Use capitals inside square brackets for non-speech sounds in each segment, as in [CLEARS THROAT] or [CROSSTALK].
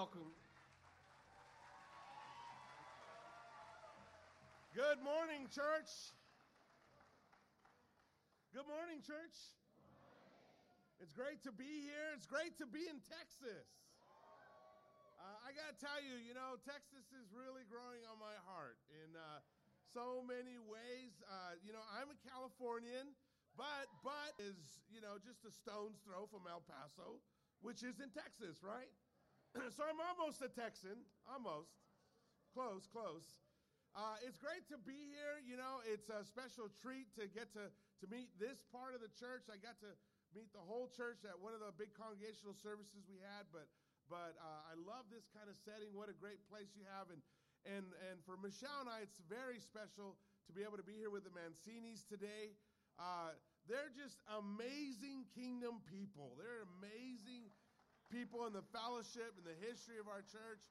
welcome. Good morning, church. Good morning, church. It's great to be here. It's great to be in Texas. Uh, I got to tell you, you know, Texas is really growing on my heart in uh, so many ways. Uh, you know, I'm a Californian, but but is you know just a stone's throw from El Paso, which is in Texas, right? [CLEARS THROAT] so I'm almost a Texan, almost, close, close. Uh, it's great to be here. You know, it's a special treat to get to, to meet this part of the church. I got to meet the whole church at one of the big congregational services we had, but but uh, I love this kind of setting. What a great place you have, and and and for Michelle and I, it's very special to be able to be here with the Mancinis today. Uh, they're just amazing kingdom people. They're amazing people in the fellowship and the history of our church.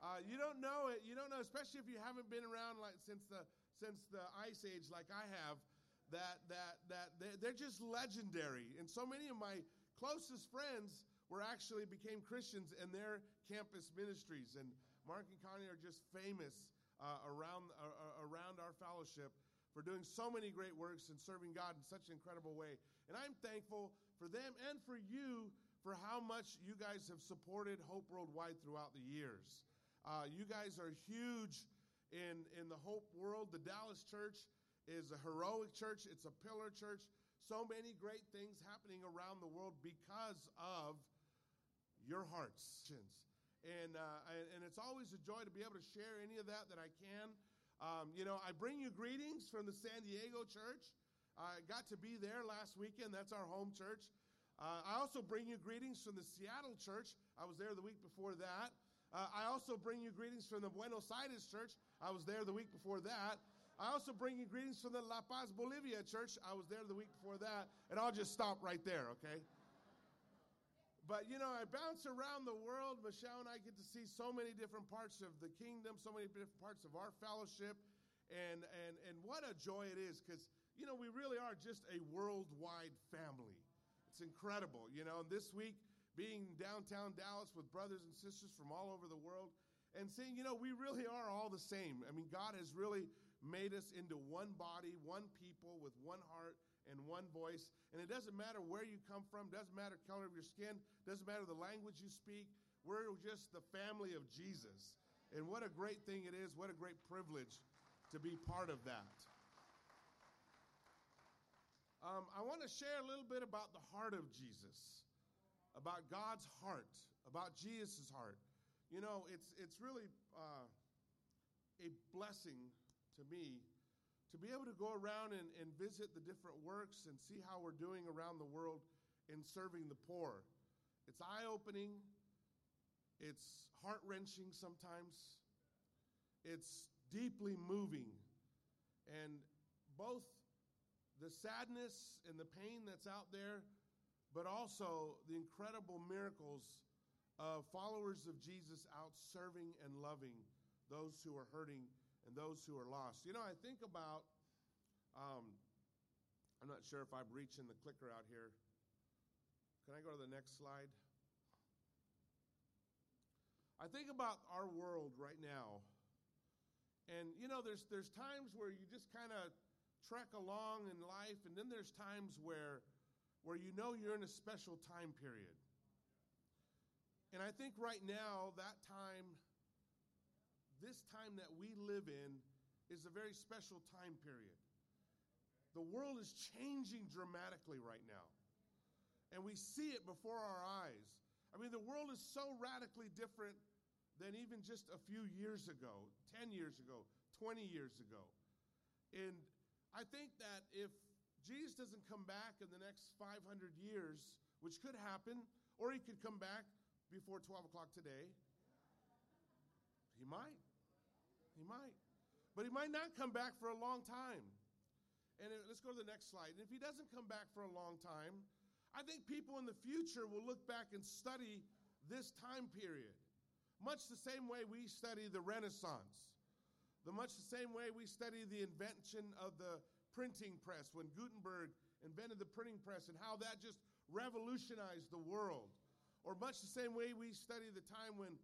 Uh, you don't know it. You don't know, especially if you haven't been around like since the since the Ice Age, like I have. That that that they're, they're just legendary, and so many of my closest friends were actually became Christians in their campus ministries. And Mark and Connie are just famous uh, around uh, uh around our fellowship for doing so many great works and serving God in such an incredible way. And I'm thankful for them and for you for how much you guys have supported Hope Worldwide throughout the years. Uh, you guys are huge in, in the Hope world. The Dallas church is a heroic church, it's a pillar church. So many great things happening around the world because of your hearts. And, uh, and it's always a joy to be able to share any of that that I can. Um, you know, I bring you greetings from the San Diego church. I got to be there last weekend. That's our home church. Uh, I also bring you greetings from the Seattle church. I was there the week before that. Uh, I also bring you greetings from the Buenos Aires church. I was there the week before that. I also bring you greetings from the La Paz, Bolivia church. I was there the week before that. And I'll just stop right there, okay? But you know, I bounce around the world. Michelle and I get to see so many different parts of the kingdom, so many different parts of our fellowship. And, and, and what a joy it is because, you know, we really are just a worldwide family. It's incredible, you know. And this week, being downtown Dallas with brothers and sisters from all over the world and seeing, you know, we really are all the same. I mean, God has really made us into one body, one people with one heart and one voice. And it doesn't matter where you come from, doesn't matter color of your skin, doesn't matter the language you speak. We're just the family of Jesus. And what a great thing it is, what a great privilege to be part of that. Um, I want to share a little bit about the heart of Jesus about God's heart, about Jesus' heart. You know, it's, it's really uh, a blessing to me to be able to go around and, and visit the different works and see how we're doing around the world in serving the poor. It's eye opening, it's heart wrenching sometimes, it's deeply moving. And both the sadness and the pain that's out there but also the incredible miracles of followers of Jesus out serving and loving those who are hurting and those who are lost. You know, I think about, um, I'm not sure if I'm reaching the clicker out here. Can I go to the next slide? I think about our world right now. And you know, there's there's times where you just kind of trek along in life, and then there's times where where you know you're in a special time period. And I think right now, that time, this time that we live in, is a very special time period. The world is changing dramatically right now. And we see it before our eyes. I mean, the world is so radically different than even just a few years ago, 10 years ago, 20 years ago. And I think that if Jesus doesn't come back in the next 500 years, which could happen, or he could come back before 12 o'clock today. He might. He might. But he might not come back for a long time. And let's go to the next slide. And if he doesn't come back for a long time, I think people in the future will look back and study this time period, much the same way we study the Renaissance, the much the same way we study the invention of the printing press, when Gutenberg invented the printing press and how that just revolutionized the world. Or much the same way we study the time when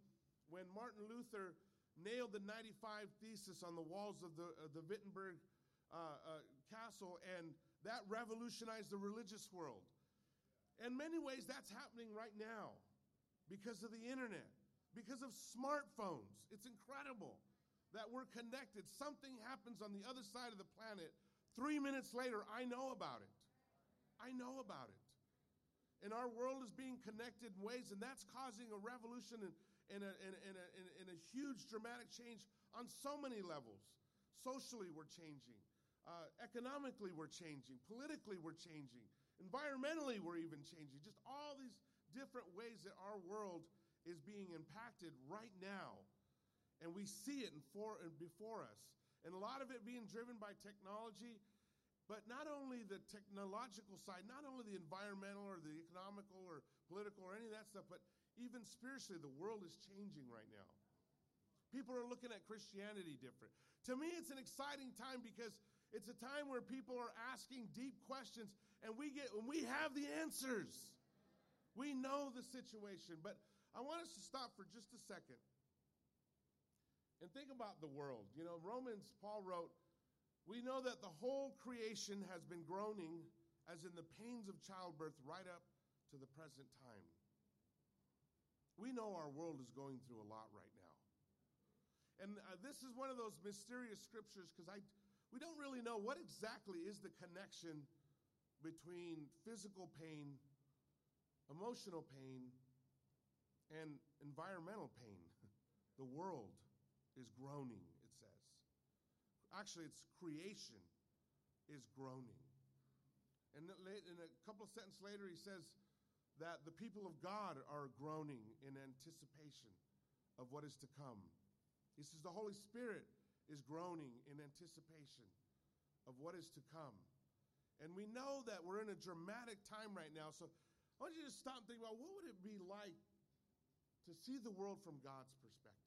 when Martin Luther nailed the 95 Thesis on the walls of the, of the Wittenberg uh, uh, castle, and that revolutionized the religious world. In many ways, that's happening right now because of the internet, because of smartphones. It's incredible that we're connected. Something happens on the other side of the planet. Three minutes later, I know about it. I know about it. And our world is being connected in ways, and that's causing a revolution and, and, a, and, and, a, and a huge dramatic change on so many levels. Socially, we're changing. Uh, economically, we're changing. Politically, we're changing. Environmentally, we're even changing. Just all these different ways that our world is being impacted right now. And we see it in for, and before us. And a lot of it being driven by technology, but not only the technological side, not only the environmental or the economical or political or any of that stuff, but even spiritually, the world is changing right now. People are looking at Christianity different. To me, it's an exciting time because it's a time where people are asking deep questions and we get and we have the answers. We know the situation, but I want us to stop for just a second and think about the world. You know, Romans Paul wrote, we know that the whole creation has been groaning as in the pains of childbirth right up to the present time. We know our world is going through a lot right now. And uh, this is one of those mysterious scriptures because I we don't really know what exactly is the connection between physical pain, emotional pain, and environmental pain. [LAUGHS] The world is groaning, it says. Actually, it's creation is groaning. And in a couple of sentences later, he says that the people of God are groaning in anticipation of what is to come. He says the Holy Spirit is groaning in anticipation of what is to come. And we know that we're in a dramatic time right now. So I want you to stop and think about what would it be like to see the world from God's perspective?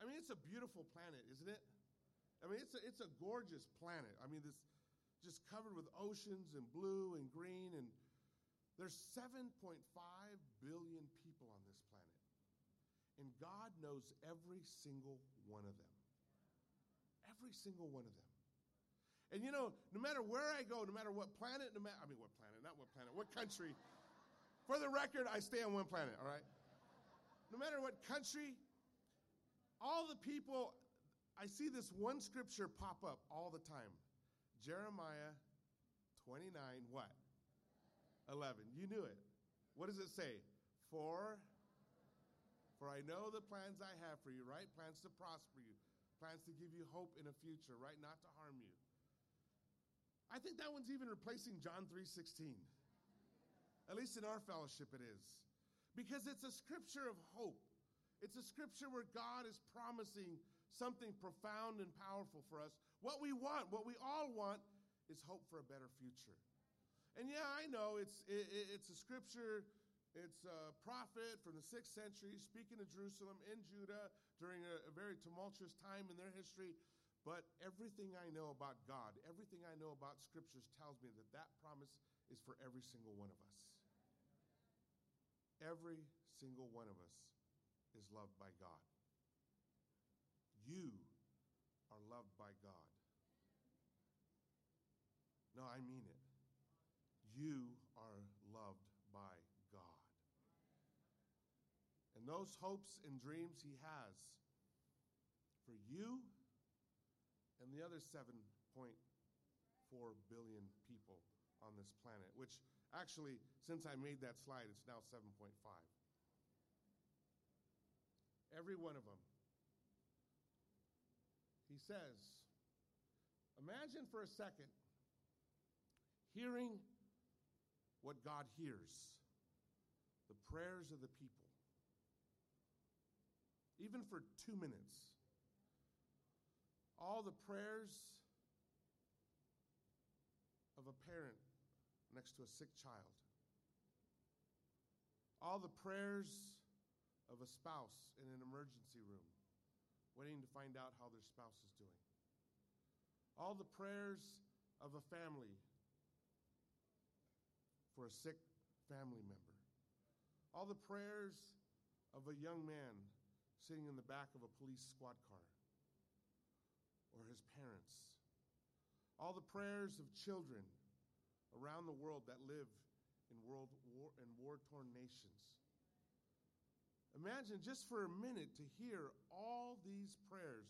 I mean, it's a beautiful planet, isn't it? I mean, it's a, it's a gorgeous planet. I mean, this just covered with oceans and blue and green, and there's 7.5 billion people on this planet. And God knows every single one of them. Every single one of them. And you know, no matter where I go, no matter what planet, no matter, I mean, what planet, not what planet, what country, for the record, I stay on one planet, all right? No matter what country, all the people, I see this one scripture pop up all the time Jeremiah 29, what? 11. You knew it. What does it say? For for I know the plans I have for you, right? Plans to prosper you, plans to give you hope in a future, right? Not to harm you. I think that one's even replacing John 3:16. At least in our fellowship it is. Because it's a scripture of hope. It's a scripture where God is promising something profound and powerful for us. What we want, what we all want, is hope for a better future. And yeah, I know it's, it, it's a scripture, it's a prophet from the sixth century speaking to Jerusalem in Judah during a, a very tumultuous time in their history. But everything I know about God, everything I know about scriptures tells me that that promise is for every single one of us. Every single one of us is loved by God. You are loved by God. No, I mean it. You are loved by God. And those hopes and dreams He has for you and the other 7.4 billion people on this planet, which actually, since I made that slide, it's now 7.5. Every one of them. He says, Imagine for a second hearing what God hears the prayers of the people, even for two minutes. All the prayers of a parent next to a sick child, all the prayers of a spouse in an emergency room waiting to find out how their spouse is doing. All the prayers of a family for a sick family member. All the prayers of a young man sitting in the back of a police squad car or his parents. All the prayers of children around the world that live in world war in war-torn nations. Imagine just for a minute to hear all these prayers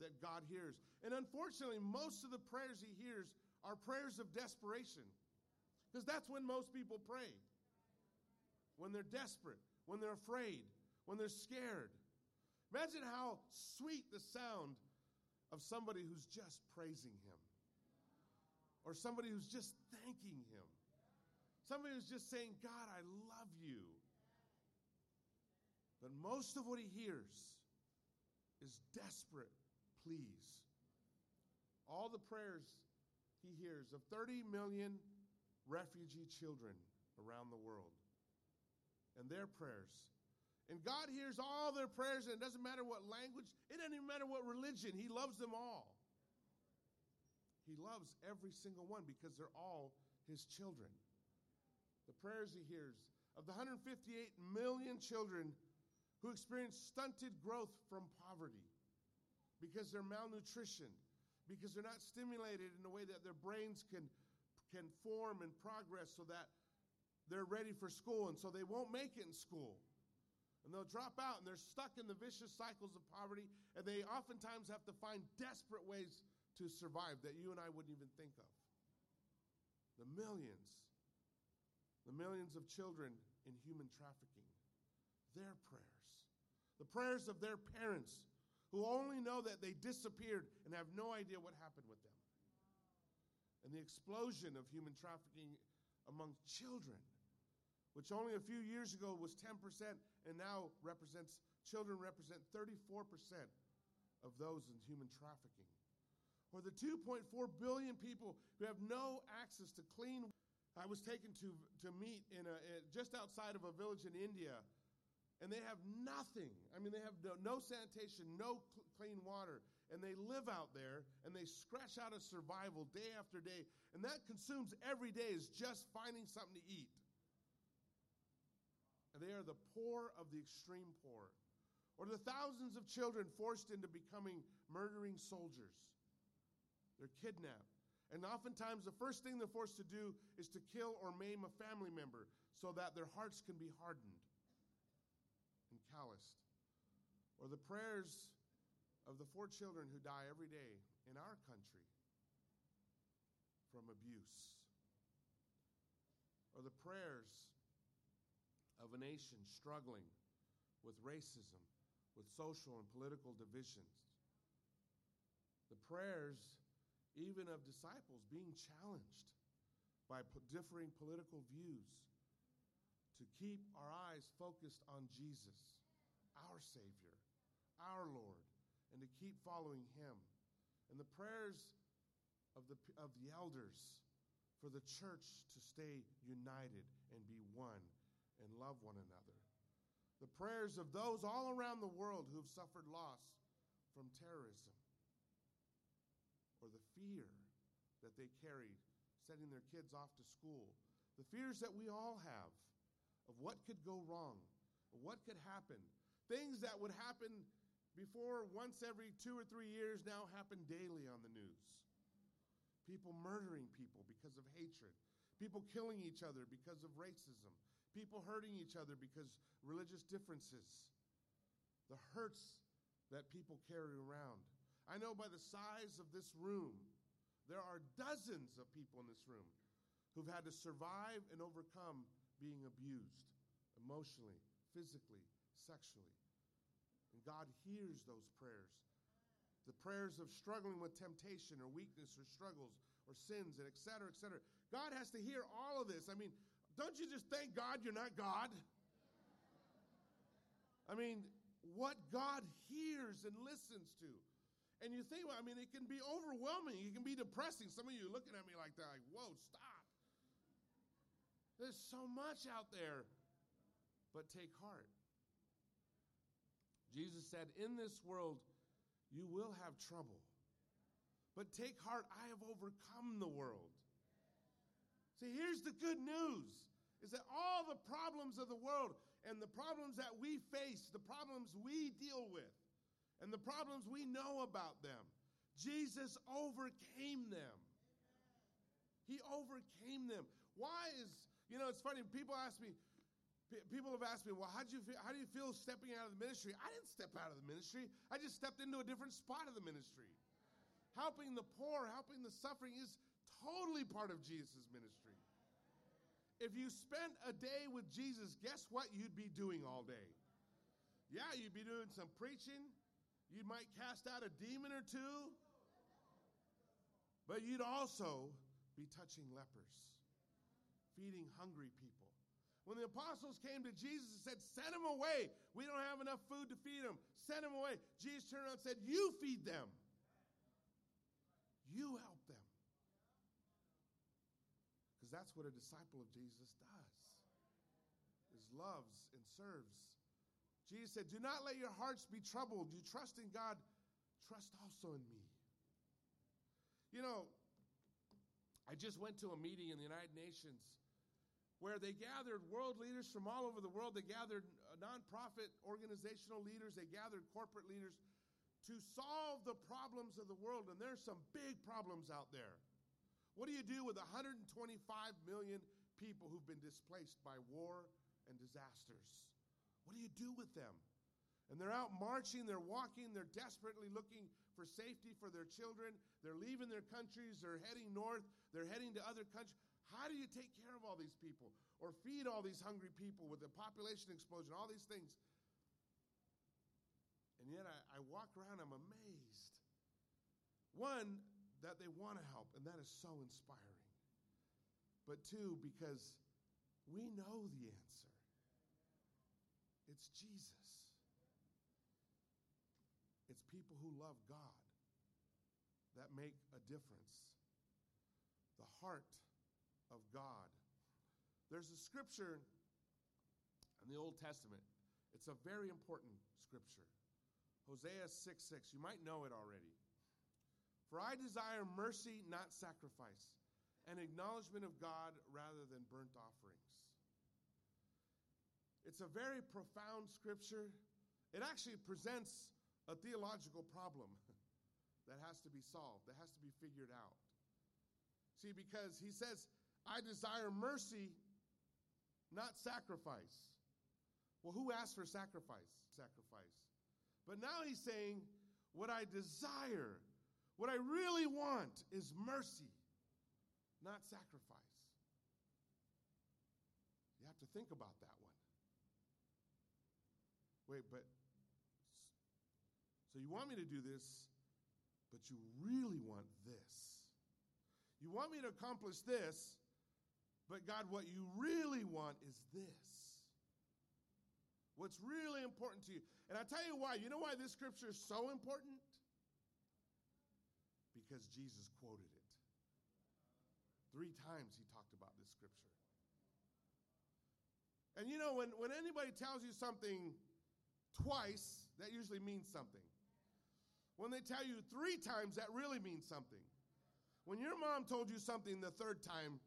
that God hears. And unfortunately, most of the prayers he hears are prayers of desperation. Because that's when most people pray. When they're desperate, when they're afraid, when they're scared. Imagine how sweet the sound of somebody who's just praising him, or somebody who's just thanking him, somebody who's just saying, God, I love you. But most of what he hears is desperate pleas. All the prayers he hears of 30 million refugee children around the world and their prayers and God hears all their prayers, and it doesn't matter what language, it doesn't even matter what religion. He loves them all. He loves every single one because they're all his children. The prayers he hears of the 158 million children who experience stunted growth from poverty because they're malnutrition, because they're not stimulated in a way that their brains can, can form and progress so that they're ready for school, and so they won't make it in school and they'll drop out and they're stuck in the vicious cycles of poverty and they oftentimes have to find desperate ways to survive that you and I wouldn't even think of. The millions, the millions of children in human trafficking, their prayers, the prayers of their parents who only know that they disappeared and have no idea what happened with them. And the explosion of human trafficking among children which only a few years ago was 10% and now represents, children represent 34% of those in human trafficking. Or the 2.4 billion people who have no access to clean. I was taken to, to meet in a, just outside of a village in India, and they have nothing. I mean, they have no, no sanitation, no cl- clean water, and they live out there and they scratch out a survival day after day, and that consumes every day is just finding something to eat. And they are the poor of the extreme poor. Or the thousands of children forced into becoming murdering soldiers. They're kidnapped. And oftentimes, the first thing they're forced to do is to kill or maim a family member so that their hearts can be hardened calloused. Or the prayers of the four children who die every day in our country from abuse. Or the prayers of a nation struggling with racism, with social and political divisions. The prayers, even of disciples, being challenged by differing political views to keep our eyes focused on Jesus, our Savior, our Lord, and to keep following Him. And the prayers of the, of the elders for the church to stay united and be one and love one another. The prayers of those all around the world who have suffered loss from terrorism or the fear that they carried sending their kids off to school. The fears that we all have of what could go wrong, what could happen. Things that would happen before once every two or three years now happen daily on the news. People murdering people because of hatred, people killing each other because of racism, people hurting each other because religious differences, the hurts that people carry around. I know by the size of this room, there are dozens of people in this room who've had to survive and overcome being abused emotionally, physically, sexually. And God hears those prayers. The prayers of struggling with temptation or weakness or struggles or sins and et cetera, et cetera. God has to hear all of this. I mean, don't you just thank God you're not God? I mean, what God hears and listens to. And you think, well, I mean, it can be overwhelming. It can be depressing. Some of you looking at me like that, like, whoa, stop. There's so much out there. But take heart. Jesus said, In this world, you will have trouble. But take heart, I have overcome the world. See, here's the good news is that all the problems of the world and the problems that we face, the problems we deal with, and the problems we know about them. Jesus overcame them. He overcame them. Why is, you know, it's funny, people ask me, people have asked me, well, how do you feel, how do you feel stepping out of the ministry? I didn't step out of the ministry. I just stepped into a different spot of the ministry. Helping the poor, helping the suffering is totally part of Jesus' ministry. If you spent a day with Jesus, guess what you'd be doing all day? Yeah, you'd be doing some preaching. You might cast out a demon or two. But you'd also be touching lepers, feeding hungry people. When the apostles came to Jesus and said, Send them away. We don't have enough food to feed them. Send them away. Jesus turned around and said, You feed them. You help them. Because that's what a disciple of Jesus does. Is loves and serves. Jesus said, Do not let your hearts be troubled. You trust in God, trust also in me. You know, I just went to a meeting in the United Nations where they gathered world leaders from all over the world. They gathered uh, nonprofit organizational leaders, they gathered corporate leaders to solve the problems of the world. And there's some big problems out there. What do you do with 125 million people who've been displaced by war and disasters? What do you do with them? And they're out marching, they're walking, they're desperately looking for safety for their children. They're leaving their countries, they're heading north, they're heading to other countries. How do you take care of all these people or feed all these hungry people with the population explosion, all these things? And yet I, I walk around, I'm amazed. One, that they want to help, and that is so inspiring. But two, because we know the answer it's Jesus. It's people who love God that make a difference. The heart of God. There's a scripture in the Old Testament. It's a very important scripture. Hosea 6 6. You might know it already. For I desire mercy, not sacrifice, and acknowledgement of God rather than burnt offerings. It's a very profound scripture. It actually presents a theological problem [LAUGHS] that has to be solved, that has to be figured out. See, because he says, I desire mercy, not sacrifice. Well, who asked for sacrifice? Sacrifice. But now he's saying, what I desire, what I really want is mercy, not sacrifice. You have to think about that one. Wait, but so you want me to do this, but you really want this. You want me to accomplish this, but God, what you really want is this. What's really important to you. And I tell you why. You know why this scripture is so important? Because Jesus quoted it. Three times he talked about this scripture. And you know, when, when anybody tells you something twice, that usually means something. When they tell you three times, that really means something. When your mom told you something the third time,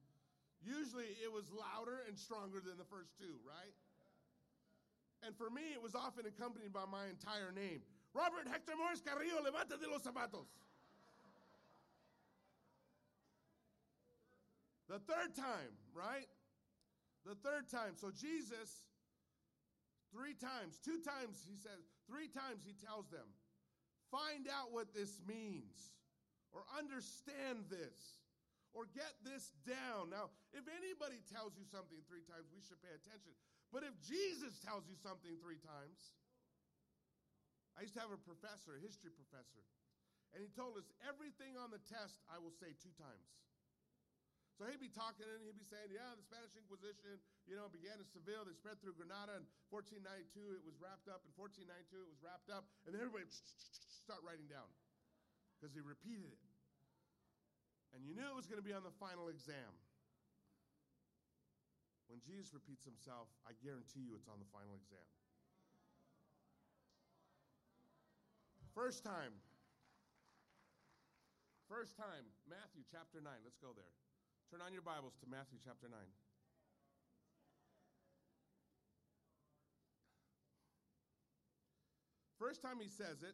usually it was louder and stronger than the first two, right? And for me, it was often accompanied by my entire name Robert Hector Morris Carrillo, levanta de los zapatos. The third time, right? The third time. So Jesus, three times, two times, he says, three times he tells them, find out what this means, or understand this, or get this down. Now, if anybody tells you something three times, we should pay attention. But if Jesus tells you something three times, I used to have a professor, a history professor, and he told us everything on the test I will say two times. So he'd be talking and he'd be saying, Yeah, the Spanish Inquisition, you know, began in Seville, they spread through Granada in 1492, it was wrapped up. In 1492, it was wrapped up. And then everybody [LAUGHS] start writing down because he repeated it and you knew it was going to be on the final exam. When Jesus repeats himself, I guarantee you it's on the final exam. First time. First time, Matthew chapter 9. Let's go there. Turn on your Bibles to Matthew chapter 9. First time he says it,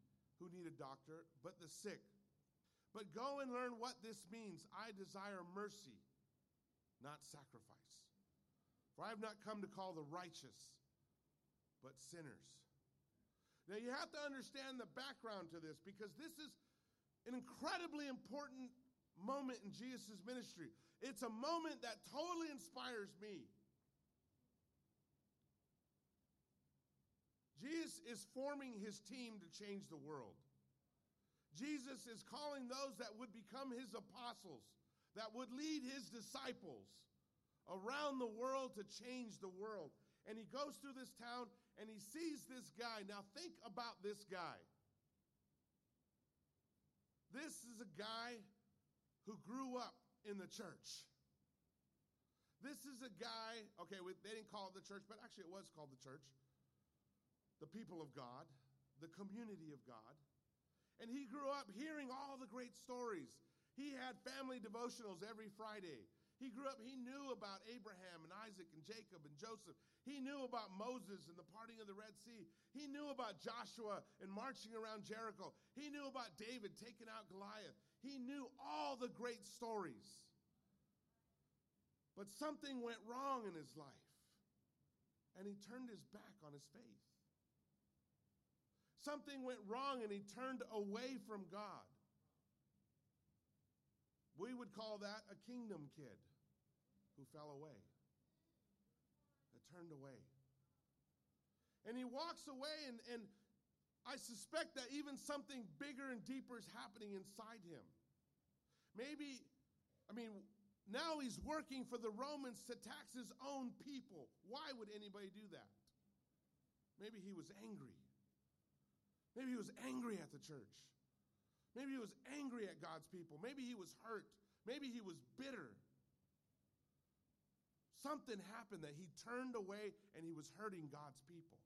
who need a doctor, but the sick. But go and learn what this means. I desire mercy, not sacrifice. For I have not come to call the righteous, but sinners. Now you have to understand the background to this because this is an incredibly important moment in Jesus' ministry. It's a moment that totally inspires me. Jesus is forming his team to change the world. Jesus is calling those that would become his apostles, that would lead his disciples around the world to change the world. And he goes through this town and he sees this guy. Now, think about this guy. This is a guy who grew up in the church. This is a guy, okay, they didn't call it the church, but actually it was called the church the people of God, the community of God. And he grew up hearing all the great stories. He had family devotionals every Friday. He grew up, he knew about Abraham and Isaac and Jacob and Joseph. He knew about Moses and the parting of the Red Sea. He knew about Joshua and marching around Jericho. He knew about David taking out Goliath. He knew all the great stories. But something went wrong in his life, and he turned his back on his faith. Something went wrong and he turned away from God. We would call that a kingdom kid who fell away, that turned away. And he walks away, and, and I suspect that even something bigger and deeper is happening inside him. Maybe, I mean, now he's working for the Romans to tax his own people. Why would anybody do that? Maybe he was angry. Maybe he was angry at the church. Maybe he was angry at God's people. Maybe he was hurt. Maybe he was bitter. Something happened that he turned away and he was hurting God's people.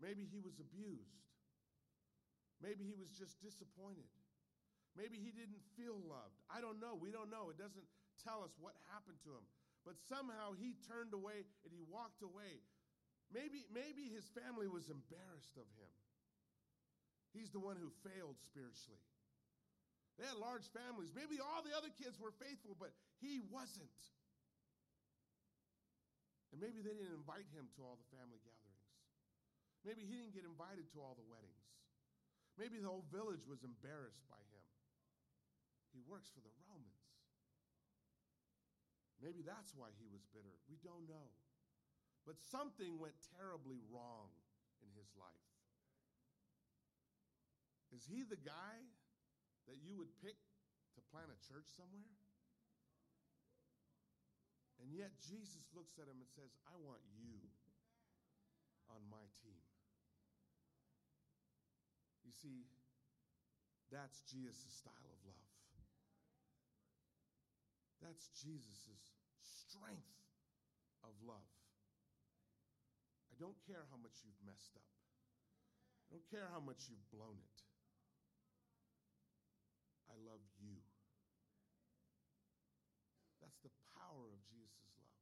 Maybe he was abused. Maybe he was just disappointed. Maybe he didn't feel loved. I don't know. We don't know. It doesn't tell us what happened to him. But somehow he turned away and he walked away. Maybe, maybe his family was embarrassed of him. He's the one who failed spiritually. They had large families. Maybe all the other kids were faithful, but he wasn't. And maybe they didn't invite him to all the family gatherings. Maybe he didn't get invited to all the weddings. Maybe the whole village was embarrassed by him. He works for the Romans. Maybe that's why he was bitter. We don't know. But something went terribly wrong in his life. Is he the guy that you would pick to plant a church somewhere? And yet Jesus looks at him and says, I want you on my team. You see, that's Jesus' style of love. That's Jesus' strength of love don't care how much you've messed up. I don't care how much you've blown it. I love you. That's the power of Jesus' love.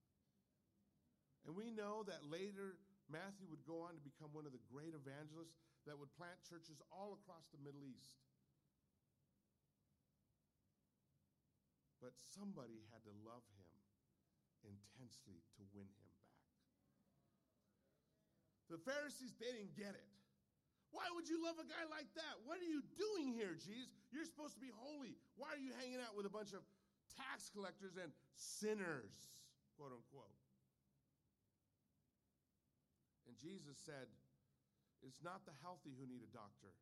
And we know that later Matthew would go on to become one of the great evangelists that would plant churches all across the Middle East. But somebody had to love him intensely to win him. The Pharisees, they didn't get it. Why would you love a guy like that? What are you doing here, Jesus? You're supposed to be holy. Why are you hanging out with a bunch of tax collectors and sinners, quote unquote? And Jesus said, It's not the healthy who need a doctor,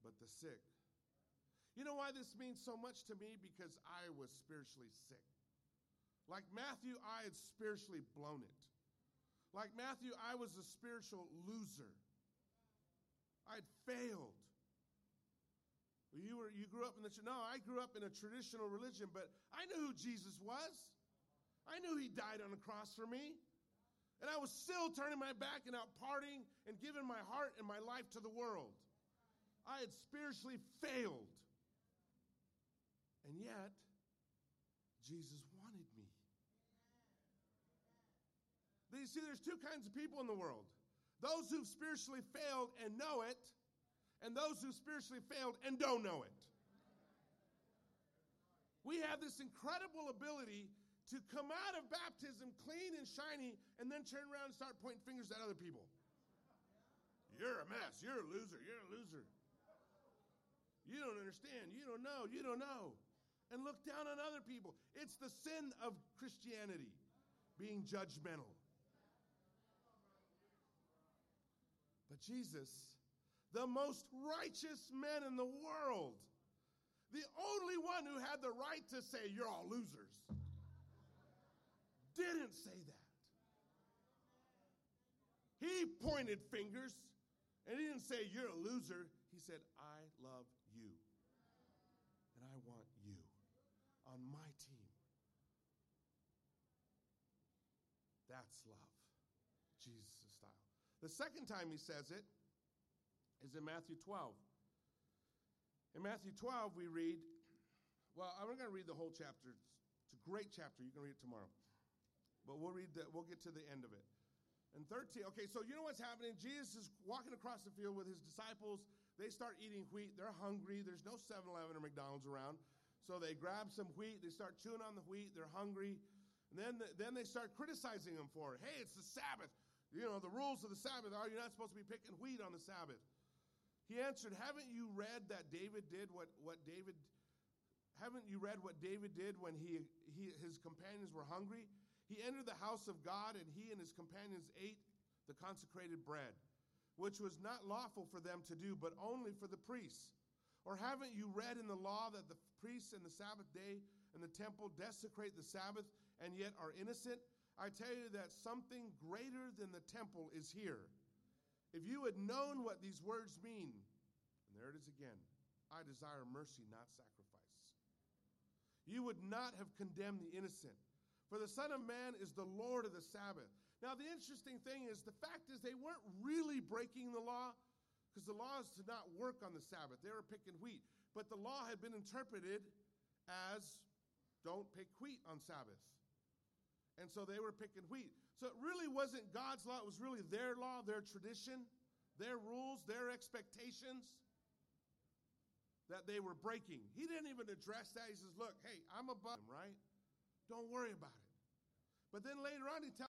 but the sick. You know why this means so much to me? Because I was spiritually sick. Like Matthew, I had spiritually blown it. Like Matthew, I was a spiritual loser. I'd failed. You were you grew up in the no, I grew up in a traditional religion, but I knew who Jesus was. I knew he died on the cross for me. And I was still turning my back and out partying and giving my heart and my life to the world. I had spiritually failed. And yet, Jesus wanted me. You see, there's two kinds of people in the world those who've spiritually failed and know it, and those who spiritually failed and don't know it. We have this incredible ability to come out of baptism clean and shiny and then turn around and start pointing fingers at other people. You're a mess. You're a loser. You're a loser. You don't understand. You don't know. You don't know. And look down on other people. It's the sin of Christianity, being judgmental. But Jesus, the most righteous man in the world, the only one who had the right to say, You're all losers, didn't say that. He pointed fingers and he didn't say, You're a loser. He said, I love you. And I want you on my team. That's love. Jesus' style. The second time he says it is in Matthew 12. In Matthew 12, we read, well, I'm not going to read the whole chapter. It's a great chapter. You can read it tomorrow. But we'll read the, we'll get to the end of it. And 13, okay, so you know what's happening? Jesus is walking across the field with his disciples. They start eating wheat. They're hungry. There's no 7 Eleven or McDonald's around. So they grab some wheat. They start chewing on the wheat. They're hungry. And then, then they start criticizing him for it. Hey, it's the Sabbath. You know, the rules of the Sabbath are you're not supposed to be picking wheat on the Sabbath. He answered, Haven't you read that David did what, what David haven't you read what David did when he, he his companions were hungry? He entered the house of God and he and his companions ate the consecrated bread, which was not lawful for them to do, but only for the priests. Or haven't you read in the law that the priests in the Sabbath day in the temple desecrate the Sabbath and yet are innocent? I tell you that something greater than the temple is here. If you had known what these words mean, and there it is again I desire mercy, not sacrifice. You would not have condemned the innocent. For the Son of Man is the Lord of the Sabbath. Now, the interesting thing is, the fact is, they weren't really breaking the law because the law is to not work on the Sabbath. They were picking wheat. But the law had been interpreted as don't pick wheat on Sabbath. And so they were picking wheat. So it really wasn't God's law, it was really their law, their tradition, their rules, their expectations that they were breaking. He didn't even address that. He says, Look, hey, I'm above him, right? Don't worry about it. But then later on, he tells